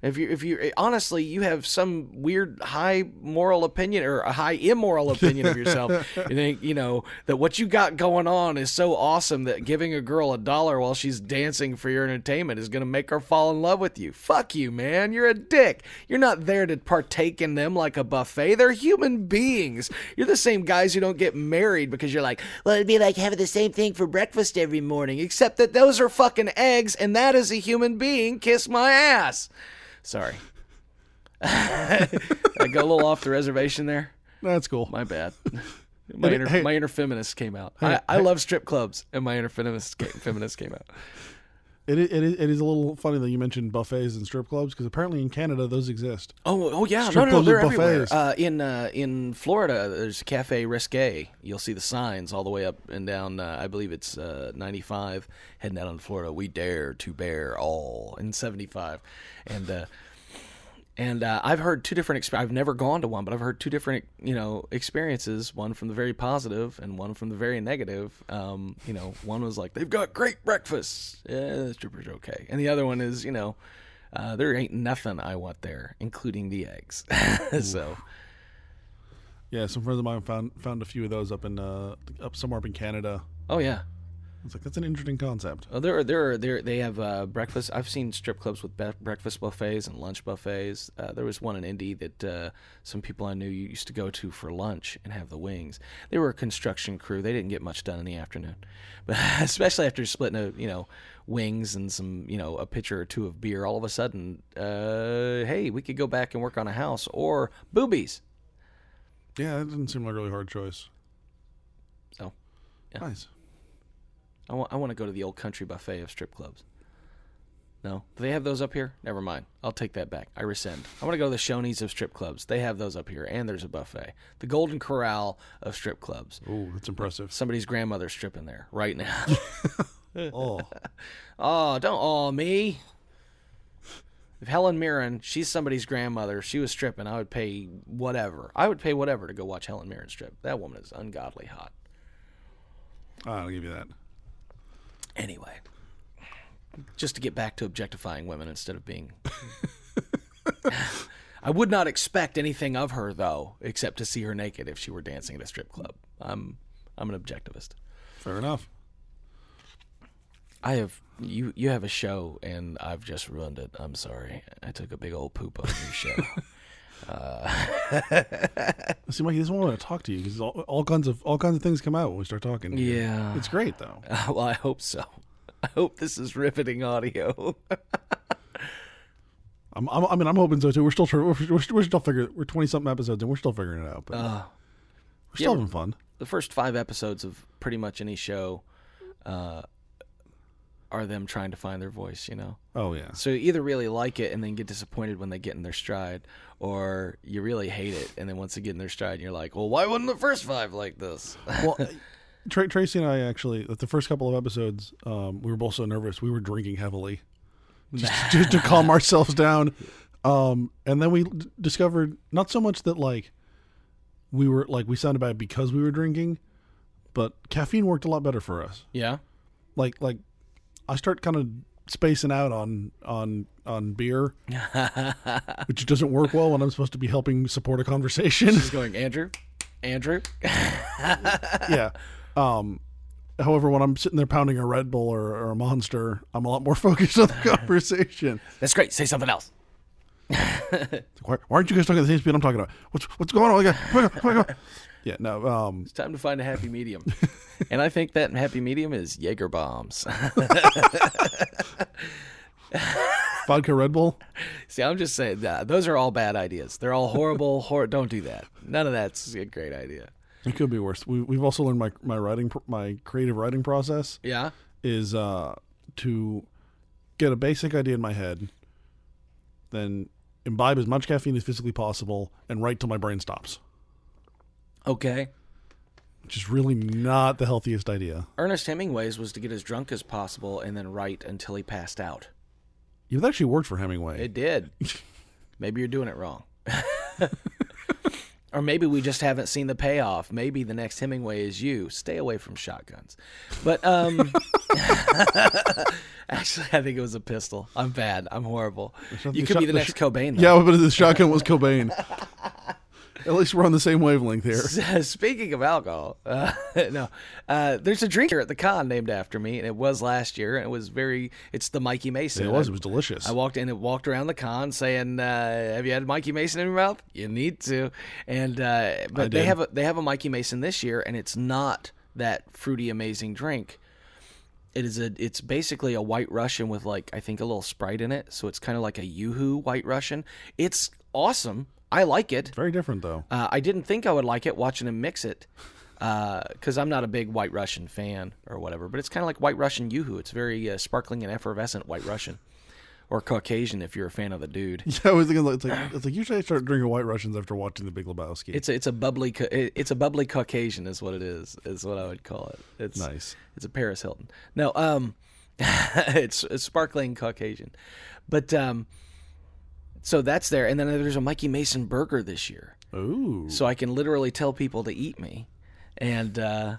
If you, if you honestly, you have some weird high moral opinion or a high immoral opinion of yourself. you think you know that what you got going on is so awesome that giving a girl a dollar while she's dancing for your entertainment is going to make her fall in love with you. Fuck you, man. You're a dick. You're not there to partake in them like a buffet. They're human beings. You're the same guys who don't get married because you're like, well, it'd be like having the same thing for breakfast every morning, except that those are fucking eggs, and that is a human being. Kiss my ass. Sorry. I go a little off the reservation there. That's cool. My bad. My inner, Hey. my inner feminist came out. I, I love strip clubs, and my inner feminist came, feminist came out. It, it, is, it is a little funny that you mentioned buffets and strip clubs because apparently in Canada those exist. Oh, oh yeah, Strip no, no, clubs they're everywhere. buffets. Uh, in uh, in Florida, there's Cafe Risque. You'll see the signs all the way up and down. Uh, I believe it's uh, 95 heading out on Florida. We dare to bear all in 75, and. And uh, I've heard two different. Exp- I've never gone to one, but I've heard two different, you know, experiences. One from the very positive, and one from the very negative. Um, you know, one was like they've got great breakfast. Yeah, the strippers okay, and the other one is, you know, uh, there ain't nothing I want there, including the eggs. so, Yeah, some friends of mine found found a few of those up in uh, up somewhere up in Canada. oh yeah, It's like that's an interesting concept. Oh, there, are, there, are, there. They have uh, breakfast. I've seen strip clubs with be- breakfast buffets and lunch buffets. Uh, there was one in Indy that uh, some people I knew used to go to for lunch and have the wings. They were a construction crew. They didn't get much done in the afternoon, but especially after splitting a, you know, wings and some, you know, a pitcher or two of beer. All of a sudden, uh, hey, we could go back and work on a house or boobies. Yeah, that doesn't seem like a really hard choice. So, Yeah. Nice. I want, I want to go to the old country buffet of strip clubs. No, do they have those up here? Never mind. I'll take that back. I rescind. I want to go to the Shoney's of strip clubs. They have those up here, and there's a buffet. The Golden Corral of strip clubs. Oh, that's impressive. Somebody's grandmother's stripping there right now. oh, oh, don't awe me. If Helen Mirren, she's somebody's grandmother, she was stripping, I would pay whatever. I would pay whatever to go watch Helen Mirren strip. That woman is ungodly hot. I'll give you that. Anyway, just to get back to objectifying women instead of being. I would not expect anything of her though, except to see her naked if she were dancing at a strip club. I'm I'm an objectivist. Fair enough. I have you you have a show and I've just ruined it. I'm sorry. I took a big old poop on your show. See, Mikey, this one want to talk to you because all, all kinds of all kinds of things come out when we start talking. to you. Yeah. it's great though. well, I hope so. I hope this is riveting audio. I'm, I'm, I mean, I'm hoping so too. We're still. We're, we're, we're still figuring. We're twenty something episodes and we're still figuring it out. But we're still yeah, having fun. the first five episodes of pretty much any show uh, are them trying to find their voice, you know? Oh yeah. So you either really like it and then get disappointed when they get in their stride, or you really hate it and then once they get in their stride, you're like, well, why wasn't the first five like this? Well, Tra- Tracy and I actually, at the first couple of episodes, um, we were both so nervous. We were drinking heavily, just, just to calm ourselves down. Um, and then we d- discovered not so much that like we were like we sounded bad because we were drinking, but caffeine worked a lot better for us. yeah? Like like I start kind of spacing out on on on beer, which doesn't work well when I'm supposed to be helping support a conversation. He's going, Andrew? Andrew? yeah. Um, however, when I'm sitting there pounding a Red Bull or, or a Monster, I'm a lot more focused on the conversation. That's great. Say something else. Why, why aren't you guys talking at the same speed I'm talking about? What's what's going on? My God, my God, oh my God. Yeah, no. Um, It's time to find a happy medium. and I think that happy medium is Jaeger bombs. vodka Red Bull. See, I'm just saying that those are all bad ideas. They're all horrible. Hor- don't do that. None of that's a great idea. It could be worse. We, we've also learned my my writing my creative writing process Yeah. is uh, to get a basic idea in my head, then imbibe as much caffeine as physically possible, and write till my brain stops. Okay. Which is really not the healthiest idea. Ernest Hemingway's was to get as drunk as possible and then write until he passed out. It actually worked for Hemingway. It did. Maybe you're doing it wrong. or maybe we just haven't seen the payoff. Maybe the next Hemingway is you. Stay away from shotguns. But um actually I think it was a pistol. I'm bad. I'm horrible. You could shot- be the the next sh- Cobain though. Yeah, but the shotgun was Cobain. At least we're on the same wavelength here. Speaking of alcohol, uh, no, uh, there's a drink here at the con named after me, and it was last year, and it was very. It's the Mikey Mason. It was. It was delicious. I walked in and walked around the con saying, uh, "Have you had Mikey Mason in your mouth? You need to." And uh, but they have a they have a Mikey Mason this year, and it's not that fruity amazing drink. It is a it's basically a White Russian with like I think a little Sprite in it, so it's kind of like a YooHoo White Russian. It's awesome. I like it. Very different though. Uh, I didn't think I would like it watching him mix it because I'm not a big White Russian fan or whatever. But it's kind of like White Russian Yoo-Hoo. It's very uh, sparkling and effervescent White Russian, or Caucasian if you're a fan of the dude. Yeah, I was thinking like, it's like it's like usually I start drinking White Russians after watching The Big Lebowski. It's a, it's a bubbly it's a bubbly Caucasian is what it is is what I would call it. It's Nice. It's a Paris Hilton. No, um, it's, it's sparkling Caucasian, but um, so that's there. And then there's a Mikey Mason burger this year. Ooh. so I can literally tell people to eat me. And uh,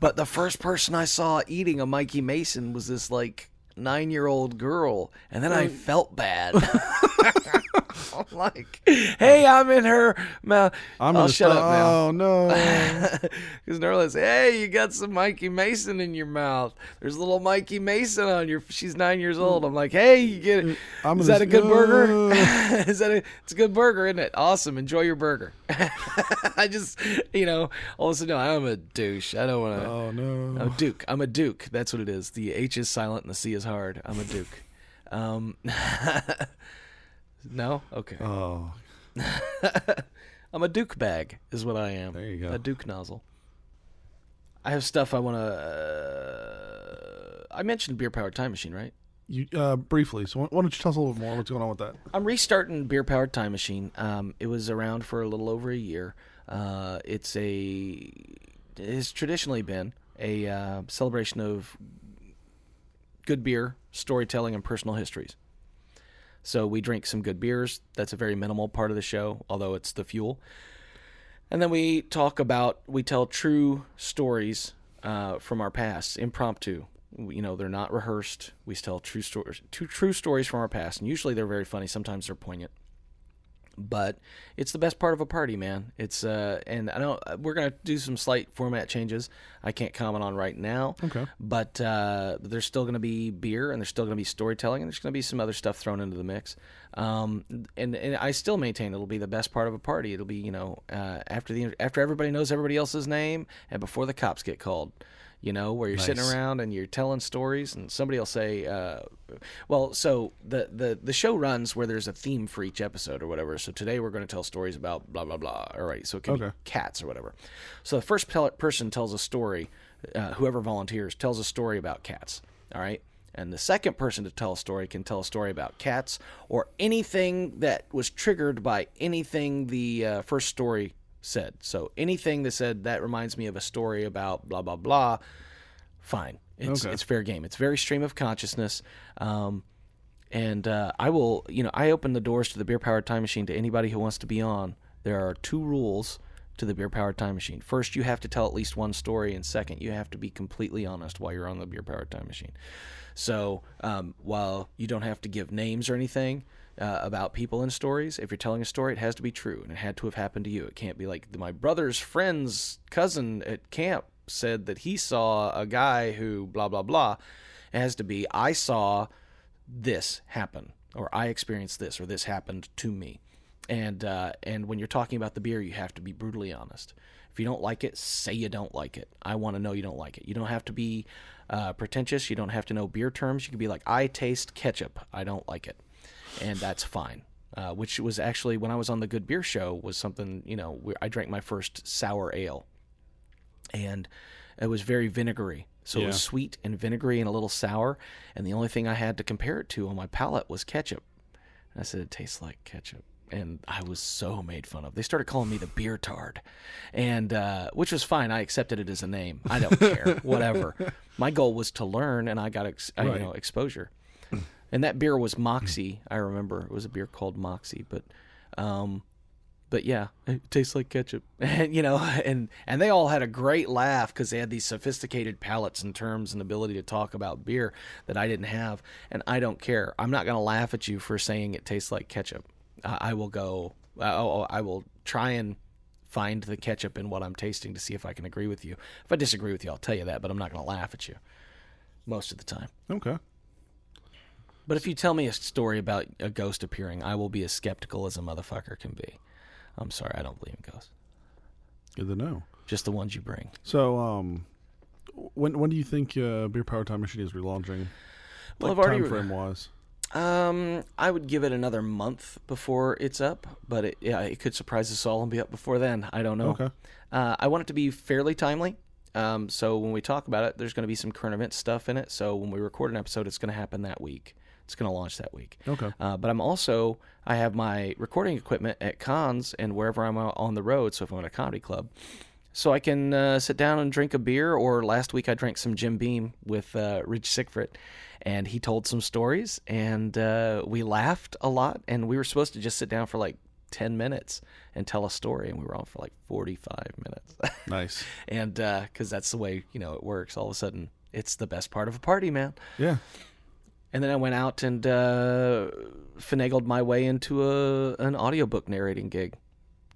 but the first person I saw eating a Mikey Mason was this like nine year old girl, and then I felt bad. I'm like, hey, I'm in her mouth. I'm I'll shut stop- up now. Oh no. Because Norla's, hey, you got some Mikey Mason in your mouth. There's a little Mikey Mason on your. She's nine years old. I'm like, hey, you get it. I'm Is that a good s- burger? Uh. Is that a? It's a good burger, isn't it? Awesome. Enjoy your burger. I just, you know, all of a sudden, I'm a douche. I don't want to. oh no. I'm a Duke. I'm a Duke. That's what it is. The H is silent and the C is hard. I'm a Duke. Um, no? Okay. Oh. I'm a Duke bag, is what I am. There you go. A Duke nozzle. I have stuff I want to. Uh, I mentioned Beer Powered Time Machine, right? You uh, briefly. So why don't you tell us a little bit more? What's going on with that? I'm restarting Beer Powered Time Machine. Um, it was around for a little over a year. Uh, it's a has traditionally been a uh, celebration of good beer, storytelling, and personal histories. So we drink some good beers. That's a very minimal part of the show, although it's the fuel. And then we talk about we tell true stories uh, from our past, impromptu. You know, they're not rehearsed. We tell true stories, two true stories from our past, and usually they're very funny. Sometimes they're poignant. But it's the best part of a party, man. It's uh, and I don't. We're gonna do some slight format changes. I can't comment on right now. Okay. But uh, there's still gonna be beer, and there's still gonna be storytelling, and there's gonna be some other stuff thrown into the mix. Um, and and I still maintain it'll be the best part of a party. It'll be you know uh, after the after everybody knows everybody else's name and before the cops get called you know, where you're sitting around and you're telling stories, and somebody will say, uh, "Well, so the, the the show runs where there's a theme for each episode or whatever. So today we're going to tell stories about blah blah blah. All right, so it can be cats or whatever. So the first person tells a story, uh, whoever volunteers tells a story about cats. All right. And the second person to tell a story can tell a story about cats or anything that was triggered by anything the uh, first story said. So anything that said that reminds me of a story about blah blah blah, fine. It's Okay. it's fair game. It's very stream of consciousness. Um, and uh, I will, you know, I open the doors to the beer powered time machine to anybody who wants to be on. There are two rules to the beer powered time machine. First, you have to tell at least one story, and second, you have to be completely honest while you're on the beer powered time machine. So um, while you don't have to give names or anything uh, about people in stories, if you're telling a story, it has to be true and it had to have happened to you. It can't be like my brother's friend's cousin at camp said that he saw a guy who blah blah blah. It has to be I saw this happen or I experienced this or this happened to me. And uh, and when you're talking about the beer, you have to be brutally honest. If you don't like it, say you don't like it. I want to know you don't like it. You don't have to be uh, pretentious. You don't have to know beer terms. You can be like, I taste ketchup. I don't like it, and that's fine. Uh, which was actually when I was on the Good Beer Show was something you know where I drank my first sour ale, and it was very vinegary. So it was sweet and vinegary and a little sour. And the only thing I had to compare it to on my palate was ketchup. And I said, it tastes like ketchup. And I was so made fun of. They started calling me the beer tard, and uh, which was fine. I accepted it as a name. I don't care, whatever. My goal was to learn, and I got ex- uh, you know exposure. And that beer was Moxie. I remember it was a beer called Moxie, but um, but yeah, it tastes like ketchup, and you know, and and they all had a great laugh because they had these sophisticated palates and terms and ability to talk about beer that I didn't have, and I don't care. I'm not gonna laugh at you for saying it tastes like ketchup. I, I will go. Oh, I will try and find the ketchup in what I'm tasting to see if I can agree with you. If I disagree with you, I'll tell you that, but I'm not gonna laugh at you most of the time. Okay. But if you tell me a story about a ghost appearing, I will be as skeptical as a motherfucker can be. I'm sorry, I don't believe in ghosts. Good to know. Just the ones you bring. So, um, when when do you think uh, Beer Power Time Machine is relaunching? Well, like I've already- time frame wise. Um, I would give it another month before it's up, but it, yeah, it could surprise us all and be up before then. I don't know. Okay. Uh, I want it to be fairly timely. Um, so when we talk about it, there's going to be some current event stuff in it. So when we record an episode, it's going to happen that week. It's going to launch that week. Okay. Uh, but I'm also I have my recording equipment at cons and wherever I'm on the road. So if I'm at a comedy club, so I can uh, sit down and drink a beer. Or last week I drank some Jim Beam with uh, Rich Sigfrit, and he told some stories, and uh, we laughed a lot. And we were supposed to just sit down for like ten minutes and tell a story, and we were on for like forty-five minutes. Nice. and because that's the way you know it works. All of a sudden, it's the best part of a party, man. Yeah. And then I went out and uh, finagled my way into a an audiobook narrating gig.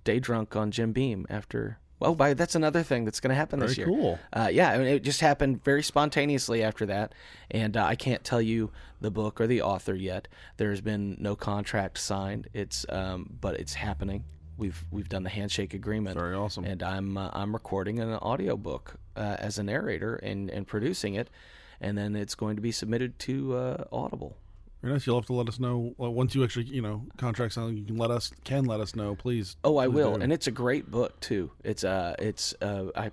Day drunk on Jim Beam after. Well, by that's another thing that's going to happen this Very year. cool. Uh, yeah, I mean, it just happened very spontaneously after that, and uh, I can't tell you the book or the author yet. There's been no contract signed. It's um, but it's happening. We've we've done the handshake agreement. Very awesome. And I'm uh, I'm recording an audiobook uh, as a narrator and and producing it, and then it's going to be submitted to uh, Audible. Very nice. You'll have to let us know well, once you actually, you know, contract something. You can let us can let us know, please. Oh, I Please will, do. and it's a great book too. It's uh, it's uh, I,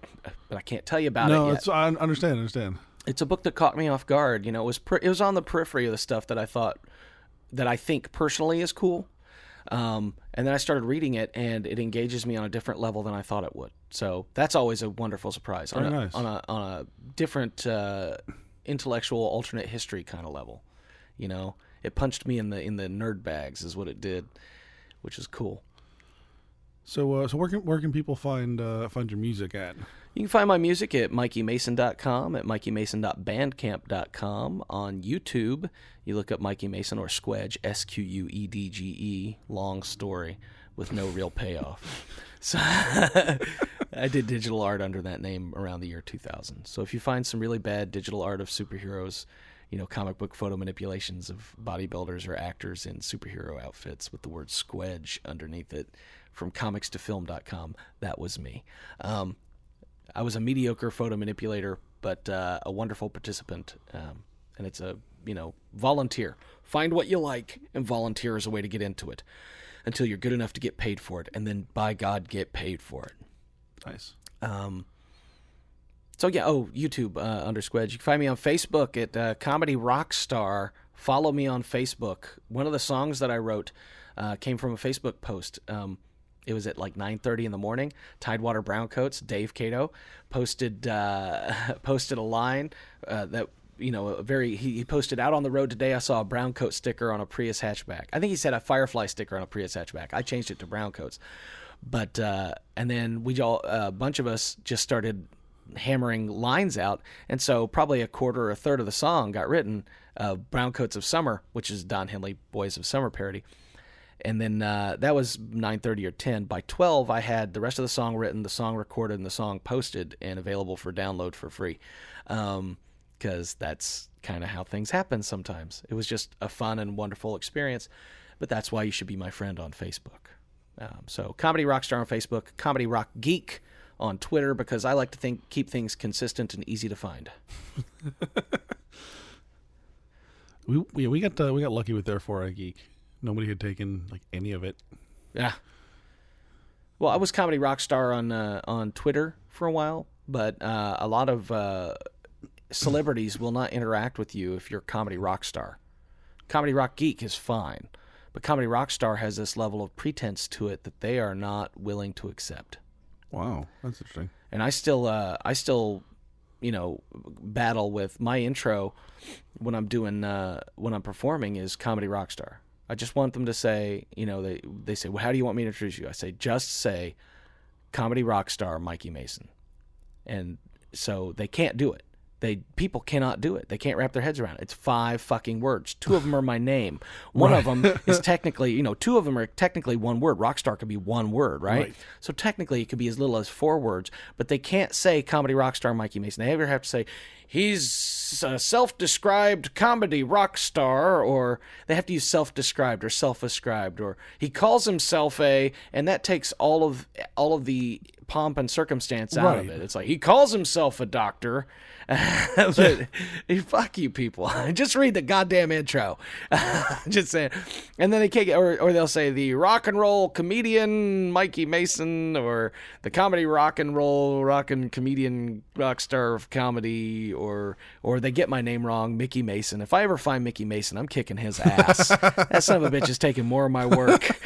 but I can't tell you about no, it No, it's I understand. Understand. it's a book that caught me off guard. You know, it was per- it was on the periphery of the stuff that I thought that I think personally is cool. Um, and then I started reading it, and it engages me on a different level than I thought it would. So that's always a wonderful surprise on a, nice. on a on a different uh, intellectual alternate history kind of level. You know, it punched me in the in the nerd bags is what it did, which is cool. So, uh, so where can where can people find uh, find your music at? You can find my music at mikeymason.com, at mikeymason.bandcamp.com, on YouTube. You look up Mikey Mason or Squedge, S Q U E D G E, long story. with no real payoff. So I did digital art under that name around the year 2000. So if you find some really bad digital art of superheroes, you know, comic book photo manipulations of bodybuilders or actors in superhero outfits with the word squedge underneath it from comicstofilm.com, that was me. Um, I was a mediocre photo manipulator, but uh, a wonderful participant. Um, and it's a, you know, volunteer. Find what you like and volunteer is a way to get into it until you're good enough to get paid for it. And then, by God, get paid for it. Nice. Um, so yeah, oh YouTube uh, under Squedge. You can find me on Facebook at uh, Comedy Rockstar. Follow me on Facebook. One of the songs that I wrote uh, came from a Facebook post. Um, it was at like 9:30 in the morning. Tidewater Browncoats, Dave Cato, posted uh, posted a line uh, that you know a very he, he posted out on the road today. I saw a brown coat sticker on a Prius hatchback. I think he said a Firefly sticker on a Prius hatchback. I changed it to brown coats. But uh, and then we all a bunch of us just started hammering lines out, and so probably a quarter or a third of the song got written. Uh, Brown Coats of Summer, which is Don Henley Boys of Summer parody, and then uh, that was 9:30 or 10. By 12, I had the rest of the song written, the song recorded, and the song posted and available for download for free, because that's kind of how things happen sometimes. It was just a fun and wonderful experience, but that's why you should be my friend on Facebook. Um, so, Comedy Rockstar on Facebook, Comedy Rock Geek on Twitter, because I like to think keep things consistent and easy to find. We we, we got uh, we got lucky with Therefore I Geek. Nobody had taken like any of it. Yeah. Well, I was comedy rock star on uh, on Twitter for a while, but uh, a lot of uh, celebrities will not interact with you if you're comedy rock star. Comedy rock geek is fine, but comedy rock star has this level of pretense to it that they are not willing to accept. Wow, that's interesting. And I still uh, I still you know battle with my intro when I'm doing uh, when I'm performing is comedy rock star. I just want them to say, you know, they they say, "Well, how do you want me to introduce you?" I say, "Just say comedy rock star Mikey Mason." And so they can't do it. They people cannot do it. They can't wrap their heads around it. It's five fucking words. Two of them are my name. One of them is technically, you know, two of them are technically one word. Rockstar could be one word, right? Right. So technically, it could be as little as four words. But they can't say comedy rockstar Mikey Mason. They either have to say he's a self-described comedy rock star, or they have to use self-described or self-ascribed, or he calls himself a, and that takes all of all of the pomp and circumstance out of it. It's like he calls himself a doctor. but fuck you people. Just read the goddamn intro. Just saying. And then they can't get, or, or they'll say the rock and roll comedian Mikey Mason or the comedy rock and roll rock and comedian rock star of comedy or or they get my name wrong, Mickey Mason. If I ever find Mickey Mason, I'm kicking his ass. that son of a bitch is taking more of my work.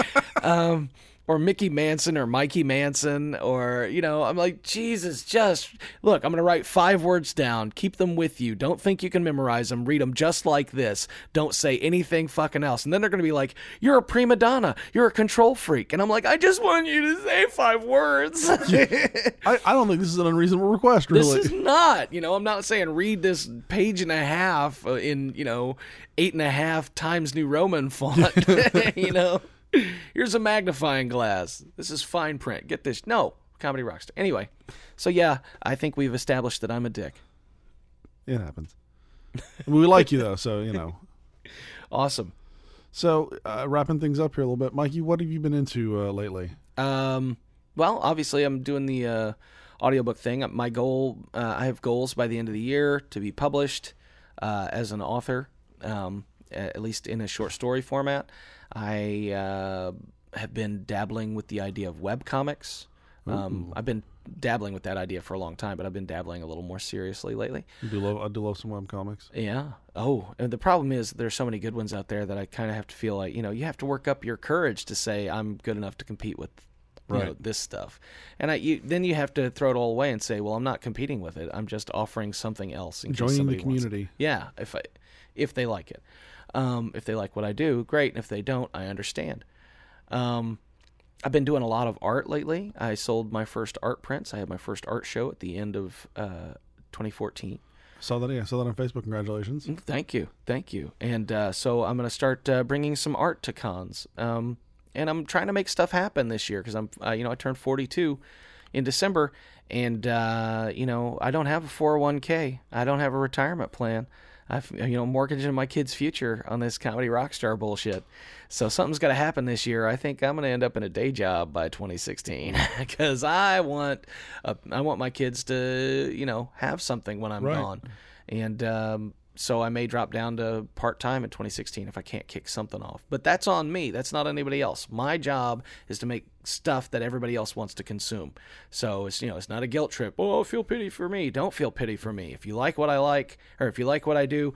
Um, or Mickey Manson or Mikey Manson or you know I'm like Jesus just look I'm going to write five words down. Keep them with you. Don't think you can memorize them. Read them just like this. Don't say anything fucking else. And then they're going to be like you're a prima donna. You're a control freak. And I'm like I just want you to say five words. I, I don't think this is an unreasonable request, really. this is not you know I'm not saying read this page and a half uh, in you know eight and a half times New Roman font you know here's a magnifying glass this is fine print get this no comedy rockstar anyway so yeah I think we've established that I'm a dick It happens. we like you though, so you know. awesome So uh, wrapping things up here a little bit, Mikey, what have you been into uh, lately? Um, well, obviously, I'm doing the uh, audiobook thing. My goal, uh, I have goals by the end of the year to be published uh, as an author, um, at least in a short story format. I uh, have been dabbling with the idea of web comics. Um, I've been dabbling with that idea for a long time, but I've been dabbling a little more seriously lately. I do love, I do love some web comics. Yeah. Oh, and the problem is there's so many good ones out there that I kind of have to feel like you know you have to work up your courage to say I'm good enough to compete with you know, this stuff, and I you, then you have to throw it all away and say, well, I'm not competing with it. I'm just offering something else. In case Joining the somebody wants it. community. Yeah, if I if they like it, um, if they like what I do, great. And if they don't, I understand. Um, I've been doing a lot of art lately. I sold my first art prints. I had my first art show at the end of uh, 2014. Saw that. Yeah, saw that on Facebook. Congratulations. Thank you, thank you. And uh, so I'm going to start uh, bringing some art to cons. Um, and I'm trying to make stuff happen this year because I'm, uh, you know, I turned 42 in December, and uh, you know, I don't have a 401k. I don't have a retirement plan. I've you know mortgaging my kids' future on this comedy rock star bullshit. So something's got to happen this year. I think I'm going to end up in a day job by 2016 because I want uh, I want my kids to you know have something when I'm Right. gone, and um, so I may drop down to part time in 2016 if I can't kick something off. But that's on me. That's not anybody else. My job is to make stuff that everybody else wants to consume. So it's you know it's not a guilt trip. Oh, feel pity for me. Don't feel pity for me. If you like what I like, or if you like what I do,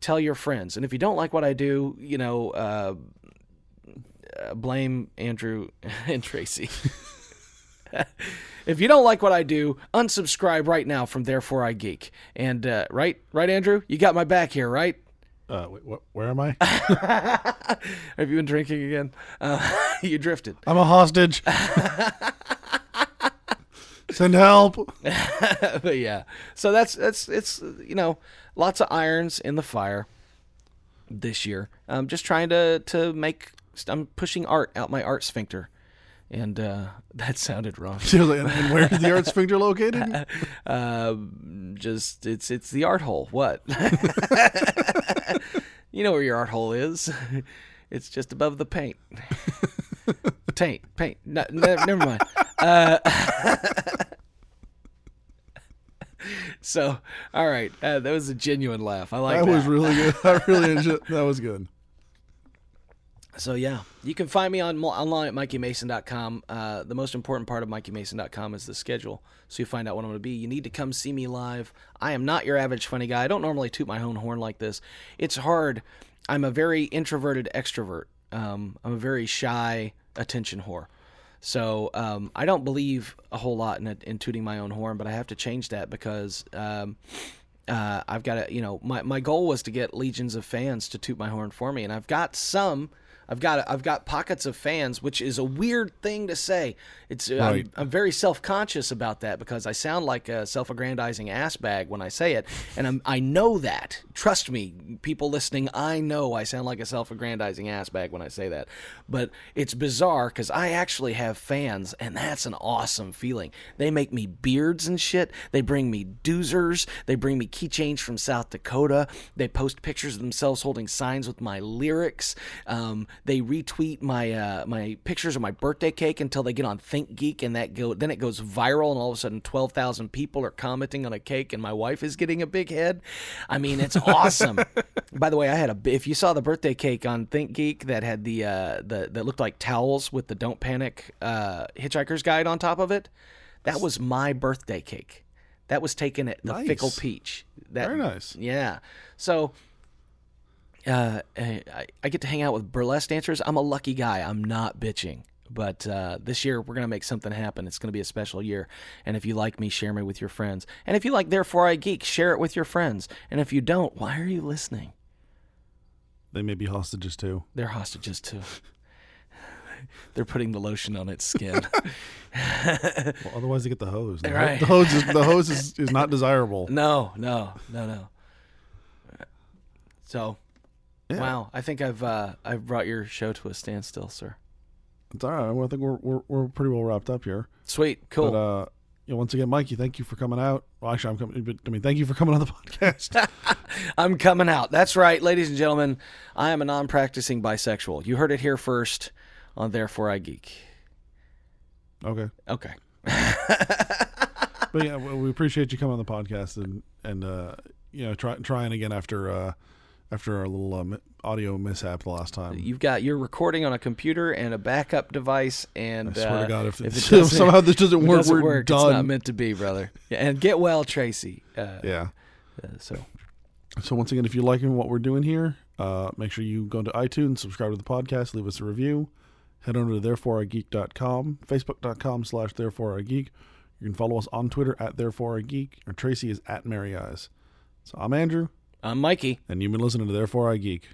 tell your friends. And if you don't like what I do, you know, uh, uh, blame Andrew and Tracy. if you don't like what I do, unsubscribe right now from Therefore I Geek. And uh, right, right, Andrew, you got my back here, right? Uh, wait, wh- where am I? Have you been drinking again? Uh, you drifted. I'm a hostage. Send help. but yeah, so that's that's it's you know lots of irons in the fire this year. I'm just trying to to make. I'm pushing art out my art sphincter, and uh, that sounded wrong. She was like, and, and where is the art sphincter located? Uh, just it's it's the art hole. What? you know where your art hole is. It's just above the paint. Taint, paint. No, ne- never mind. Uh, so, all right, uh, that was a genuine laugh. I like that that. was really good. I really enjoyed. That was good. So yeah, you can find me on online at mikeymason.com. Uh, the most important part of mikeymason.com is the schedule, so you find out what I'm going to be. You need to come see me live. I am not your average funny guy. I don't normally toot my own horn like this. It's hard. I'm a very introverted extrovert. Um, I'm a very shy attention whore. So um, I don't believe a whole lot in, in tooting my own horn, but I have to change that because um, uh, I've got to, you know, my, my goal was to get legions of fans to toot my horn for me, and I've got some. I've got I've got pockets of fans, which is a weird thing to say. It's Right. I'm, I'm very self conscious about that because I sound like a self aggrandizing ass bag when I say it, and I'm I know that. Trust me, people listening, I know I sound like a self aggrandizing ass bag when I say that. But it's bizarre because I actually have fans, and that's an awesome feeling. They make me beards and shit. They bring me doozers. They bring me keychains from South Dakota. They post pictures of themselves holding signs with my lyrics. Um, they retweet my uh, my pictures of my birthday cake until they get on ThinkGeek, and that go then it goes viral, and all of a sudden twelve thousand people are commenting on a cake, and my wife is getting a big head. I mean, it's awesome. By the way, I had a if you saw the birthday cake on ThinkGeek that had the uh, the that looked like towels with the Don't Panic uh, Hitchhiker's Guide on top of it, that was my birthday cake. That was taken at the Nice. Fickle Peach. That, Very nice. Yeah. So uh, I, I get to hang out with burlesque dancers. I'm a lucky guy. I'm not bitching. But uh, this year, we're going to make something happen. It's going to be a special year. And if you like me, share me with your friends. And if you like Therefore I Geek, share it with your friends. And if you don't, why are you listening? They may be hostages too. They're hostages too. They're putting the lotion on its skin. Well, otherwise, they get the hose. The, Right. the hose is the hose is, is not desirable. no, no, no, no. So, Yeah. wow, I think I've uh, I've brought your show to a standstill, sir. It's all right. Well, I think we're, we're we're pretty well wrapped up here. Sweet, cool. But uh, you know, once again, Mikey, thank you for coming out. Well, actually, I'm coming. But, I mean, thank you for coming on the podcast. I'm coming out. That's right, ladies and gentlemen. I am a non-practicing bisexual. You heard it here first on Therefore I Geek. okay. Okay. But yeah, we appreciate you coming on the podcast and and uh, you know, try, trying again after uh, after our little mi- audio mishap the last time. You've got you're recording on a computer and a backup device, and I swear uh, to God, if, it if somehow this doesn't work, doesn't we're work, done. It's not meant to be, brother. Yeah, and get well, Tracy. Uh, yeah. uh, so So once again, if you're liking what we're doing here, uh, make sure you go to iTunes, subscribe to the podcast, leave us a review. Head over to thereforeigeek.com, facebook.com slash thereforeigeek. You can follow us on Twitter at thereforeigeek, or Tracy is at Mary Eyes. So I'm Andrew, I'm Mikey. and you've been listening to Therefore I Geek.